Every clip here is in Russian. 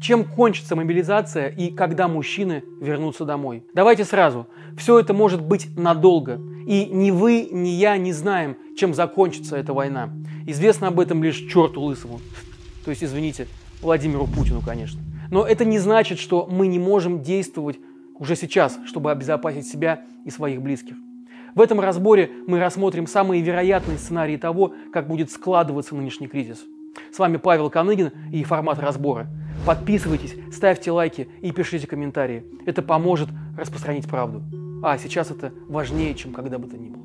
Чем кончится мобилизация и когда мужчины вернутся домой? Давайте сразу. Все это может быть надолго. И ни вы, ни я не знаем, чем закончится эта война. Известно об этом лишь черту лысому. То есть, извините, Владимиру Путину, конечно. Но это не значит, что мы не можем действовать уже сейчас, чтобы обезопасить себя и своих близких. В этом разборе мы рассмотрим самые вероятные сценарии того, как будет складываться нынешний кризис. С вами Павел Коныгин и формат разбора. Подписывайтесь, ставьте лайки и пишите комментарии. Это поможет распространить правду. А сейчас это важнее, чем когда бы то ни было.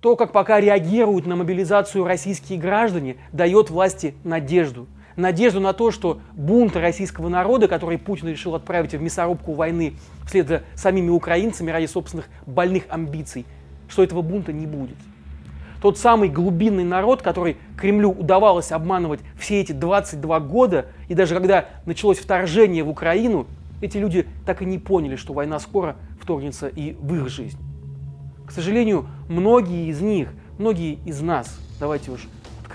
То, как пока реагируют на мобилизацию российские граждане, дает власти надежду – надежду на то, что бунт российского народа, который Путин решил отправить в мясорубку войны вслед за самими украинцами ради собственных больных амбиций, что этого бунта не будет. Тот самый глубинный народ, который Кремлю удавалось обманывать все эти 22 года, и даже когда началось вторжение в Украину, эти люди так и не поняли, что война скоро вторгнется и в их жизнь. К сожалению, многие из них, многие из нас, давайте уж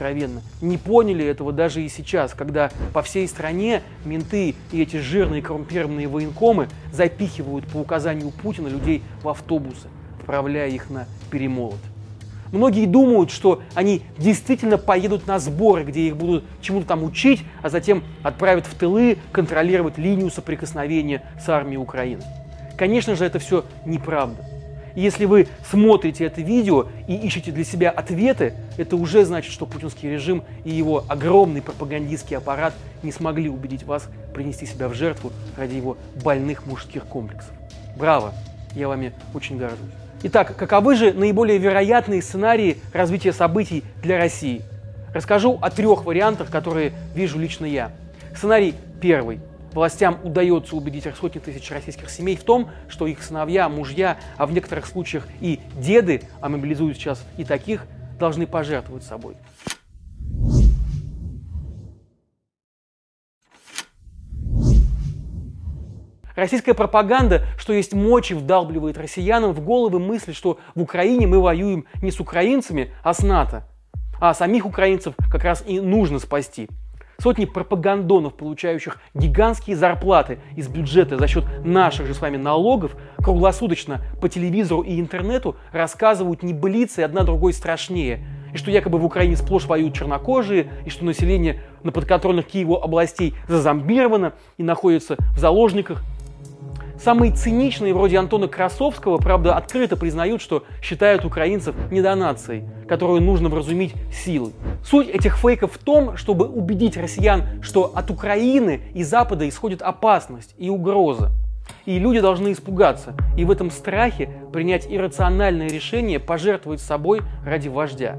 откровенно, не поняли этого даже и сейчас, когда по всей стране менты и эти жирные коррумпированные военкомы запихивают по указанию Путина людей в автобусы, отправляя их на перемолот. Многие думают, что они действительно поедут на сборы, где их будут чему-то там учить, а затем отправят в тылы контролировать линию соприкосновения с армией Украины. Конечно же, это все неправда. Если вы смотрите это видео и ищете для себя ответы, это уже значит, что путинский режим и его огромный пропагандистский аппарат не смогли убедить вас принести себя в жертву ради его больных мужских комплексов. Браво! Я вами очень горжусь. Итак, каковы же наиболее вероятные сценарии развития событий для России? Расскажу о трех вариантах, которые вижу лично я. Сценарий первый – властям удается убедить сотни тысяч российских семей в том, что их сыновья, мужья, а в некоторых случаях и деды, а мобилизуют сейчас и таких, должны пожертвовать собой. Российская пропаганда, что есть мочи, вдалбливает россиянам в головы мысль, что в Украине мы воюем не с украинцами, а с НАТО. А самих украинцев как раз и нужно спасти – Сотни пропагандонов, получающих гигантские зарплаты из бюджета за счет наших же с вами налогов, круглосуточно по телевизору и интернету рассказывают небылицы одна другой страшнее. И что якобы в Украине сплошь воюют чернокожие, и что население на подконтрольных Киеву областей зазомбировано и находится в заложниках Самые циничные, вроде Антона Красовского, правда, открыто признают, что считают украинцев недонацией, которую нужно вразумить силой. Суть этих фейков в том, чтобы убедить россиян, что от Украины и Запада исходит опасность и угроза. И люди должны испугаться, и в этом страхе принять иррациональное решение пожертвовать собой ради вождя.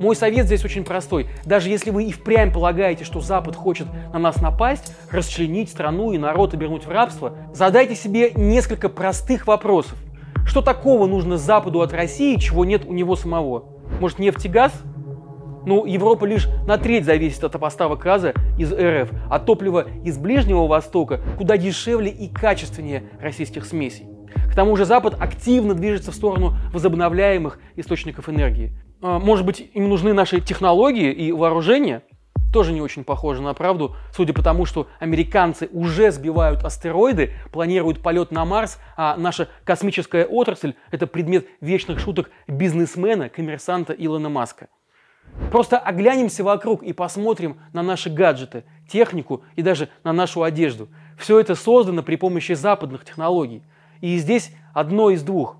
Мой совет здесь очень простой. Даже если вы и впрямь полагаете, что Запад хочет на нас напасть, расчленить страну и народ обернуть в рабство, задайте себе несколько простых вопросов. Что такого нужно Западу от России, чего нет у него самого? Может, нефть и газ? Ну, Европа лишь на треть зависит от поставок газа из РФ, а топливо из Ближнего Востока куда дешевле и качественнее российских смесей. К тому же Запад активно движется в сторону возобновляемых источников энергии. А, может быть, им нужны наши технологии и вооружения, тоже не очень похоже на правду, судя по тому, что американцы уже сбивают астероиды, планируют полет на Марс, а наша космическая отрасль – это предмет вечных шуток бизнесмена, коммерсанта Илона Маска. Просто оглянемся вокруг и посмотрим на наши гаджеты, технику и даже на нашу одежду. Все это создано при помощи западных технологий. И здесь одно из двух.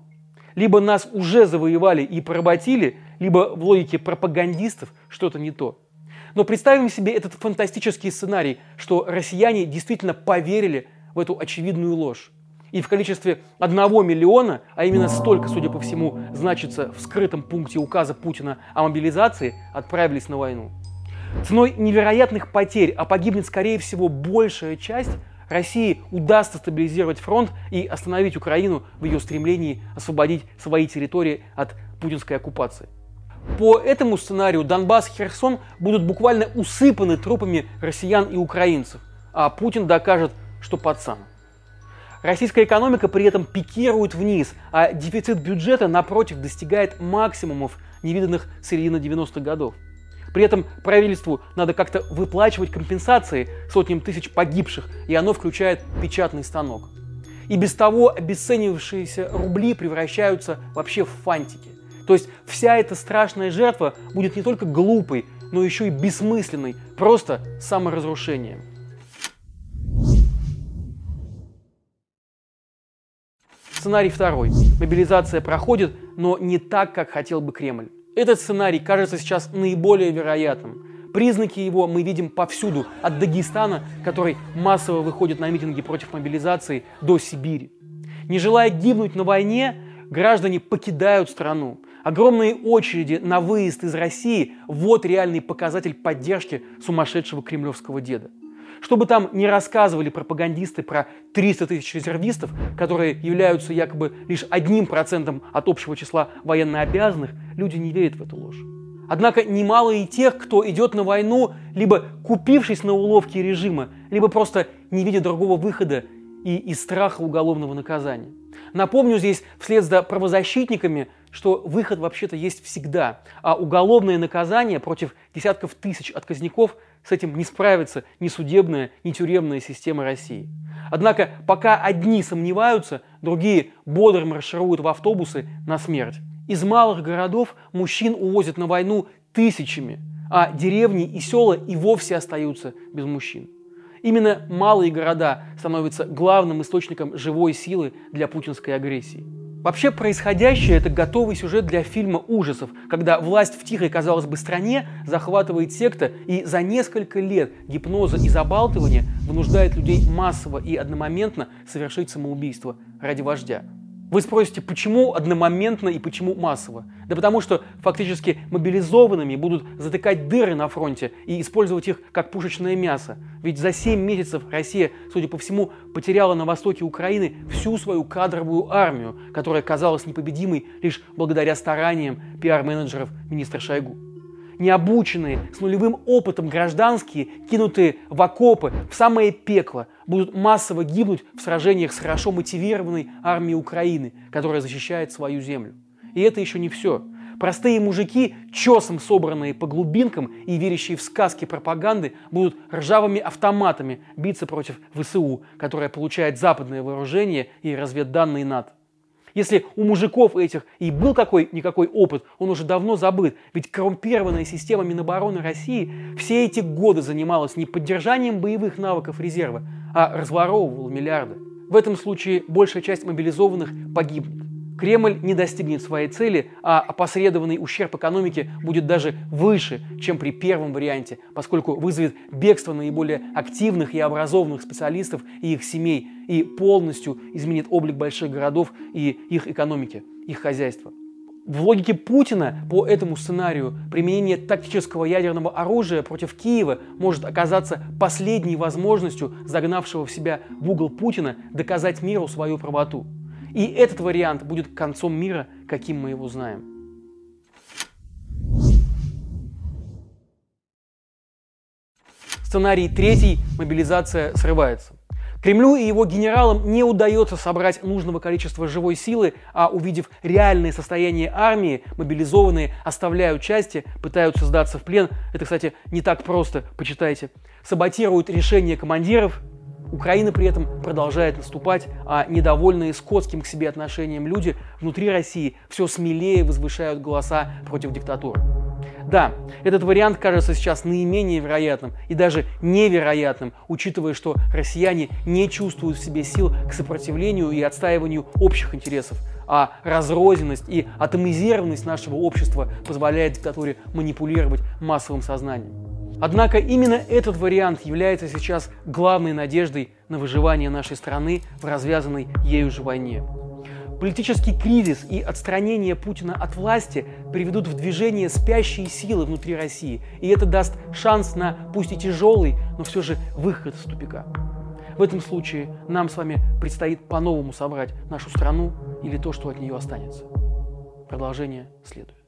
Либо нас уже завоевали и поработили, либо в логике пропагандистов что-то не то. Но представим себе этот фантастический сценарий, что россияне действительно поверили в эту очевидную ложь. И в количестве одного миллиона, а именно столько, судя по всему, значится в скрытом пункте указа Путина о мобилизации, отправились на войну. Ценой невероятных потерь, а погибнет, скорее всего, большая часть, России удастся стабилизировать фронт и остановить Украину в ее стремлении освободить свои территории от путинской оккупации. По этому сценарию Донбасс и Херсон будут буквально усыпаны трупами россиян и украинцев, а Путин докажет, что пацан. Российская экономика при этом пикирует вниз, а дефицит бюджета, напротив, достигает максимумов, невиданных с середины 90-х годов. При этом правительству надо как-то выплачивать компенсации сотням тысяч погибших, и оно включает печатный станок. И без того обесценивавшиеся рубли превращаются вообще в фантики. То есть вся эта страшная жертва будет не только глупой, но еще и бессмысленной, просто саморазрушением. Сценарий второй. Мобилизация проходит, но не так, как хотел бы Кремль. Этот сценарий кажется сейчас наиболее вероятным. Признаки его мы видим повсюду, от Дагестана, который массово выходит на митинги против мобилизации, до Сибири. Не желая гибнуть на войне, граждане покидают страну. Огромные очереди на выезд из России – вот реальный показатель поддержки сумасшедшего кремлевского деда. Что бы там ни рассказывали пропагандисты про 300 тысяч резервистов, которые являются якобы лишь одним процентом от общего числа военнообязанных, люди не верят в эту ложь. Однако немало и тех, кто идет на войну, либо купившись на уловки режима, либо просто не видя другого выхода и из страха уголовного наказания. Напомню здесь вслед за правозащитниками, что выход вообще-то есть всегда, а уголовное наказание против десятков тысяч отказников с этим не справится ни судебная, ни тюремная система России. Однако пока одни сомневаются, другие бодро маршируют в автобусы на смерть. Из малых городов мужчин увозят на войну тысячами, а деревни и села и вовсе остаются без мужчин. Именно малые города становятся главным источником живой силы для путинской агрессии. Вообще происходящее – это готовый сюжет для фильма ужасов, когда власть в тихой, казалось бы, стране захватывает секта и за несколько лет гипноза и забалтывания вынуждает людей массово и одномоментно совершить самоубийство ради вождя. Вы спросите, почему одномоментно и почему массово? Да потому что фактически мобилизованными будут затыкать дыры на фронте и использовать их как пушечное мясо. Ведь за 7 месяцев Россия, судя по всему, потеряла на востоке Украины всю свою кадровую армию, которая казалась непобедимой лишь благодаря стараниям пиар-менеджеров министра Шойгу необученные, с нулевым опытом гражданские, кинутые в окопы, в самое пекло, будут массово гибнуть в сражениях с хорошо мотивированной армией Украины, которая защищает свою землю. И это еще не все. Простые мужики, чесом собранные по глубинкам и верящие в сказки пропаганды, будут ржавыми автоматами биться против ВСУ, которая получает западное вооружение и разведданные НАТО. Если у мужиков этих и был какой-никакой опыт, он уже давно забыт. Ведь коррумпированная система Минобороны России все эти годы занималась не поддержанием боевых навыков резерва, а разворовывала миллиарды. В этом случае большая часть мобилизованных погибнет. Кремль не достигнет своей цели, а опосредованный ущерб экономике будет даже выше, чем при первом варианте, поскольку вызовет бегство наиболее активных и образованных специалистов и их семей и полностью изменит облик больших городов и их экономики, их хозяйства. В логике Путина по этому сценарию применение тактического ядерного оружия против Киева может оказаться последней возможностью загнавшего в себя в угол Путина доказать миру свою правоту. И этот вариант будет концом мира, каким мы его знаем. Сценарий третий – мобилизация срывается. Кремлю и его генералам не удается собрать нужного количества живой силы, а увидев реальное состояние армии, мобилизованные оставляют части, пытаются сдаться в плен. Это, кстати, не так просто, почитайте. Саботируют решения командиров, Украина при этом продолжает наступать, а недовольные скотским к себе отношением люди внутри России все смелее возвышают голоса против диктатуры. Да, этот вариант кажется сейчас наименее вероятным и даже невероятным, учитывая, что россияне не чувствуют в себе сил к сопротивлению и отстаиванию общих интересов, а разрозненность и атомизированность нашего общества позволяет диктатуре манипулировать массовым сознанием. Однако именно этот вариант является сейчас главной надеждой на выживание нашей страны в развязанной ею же войне. Политический кризис и отстранение Путина от власти приведут в движение спящие силы внутри России, и это даст шанс на, пусть и тяжелый, но все же выход из тупика. В этом случае нам с вами предстоит по-новому собрать нашу страну или то, что от нее останется. Продолжение следует.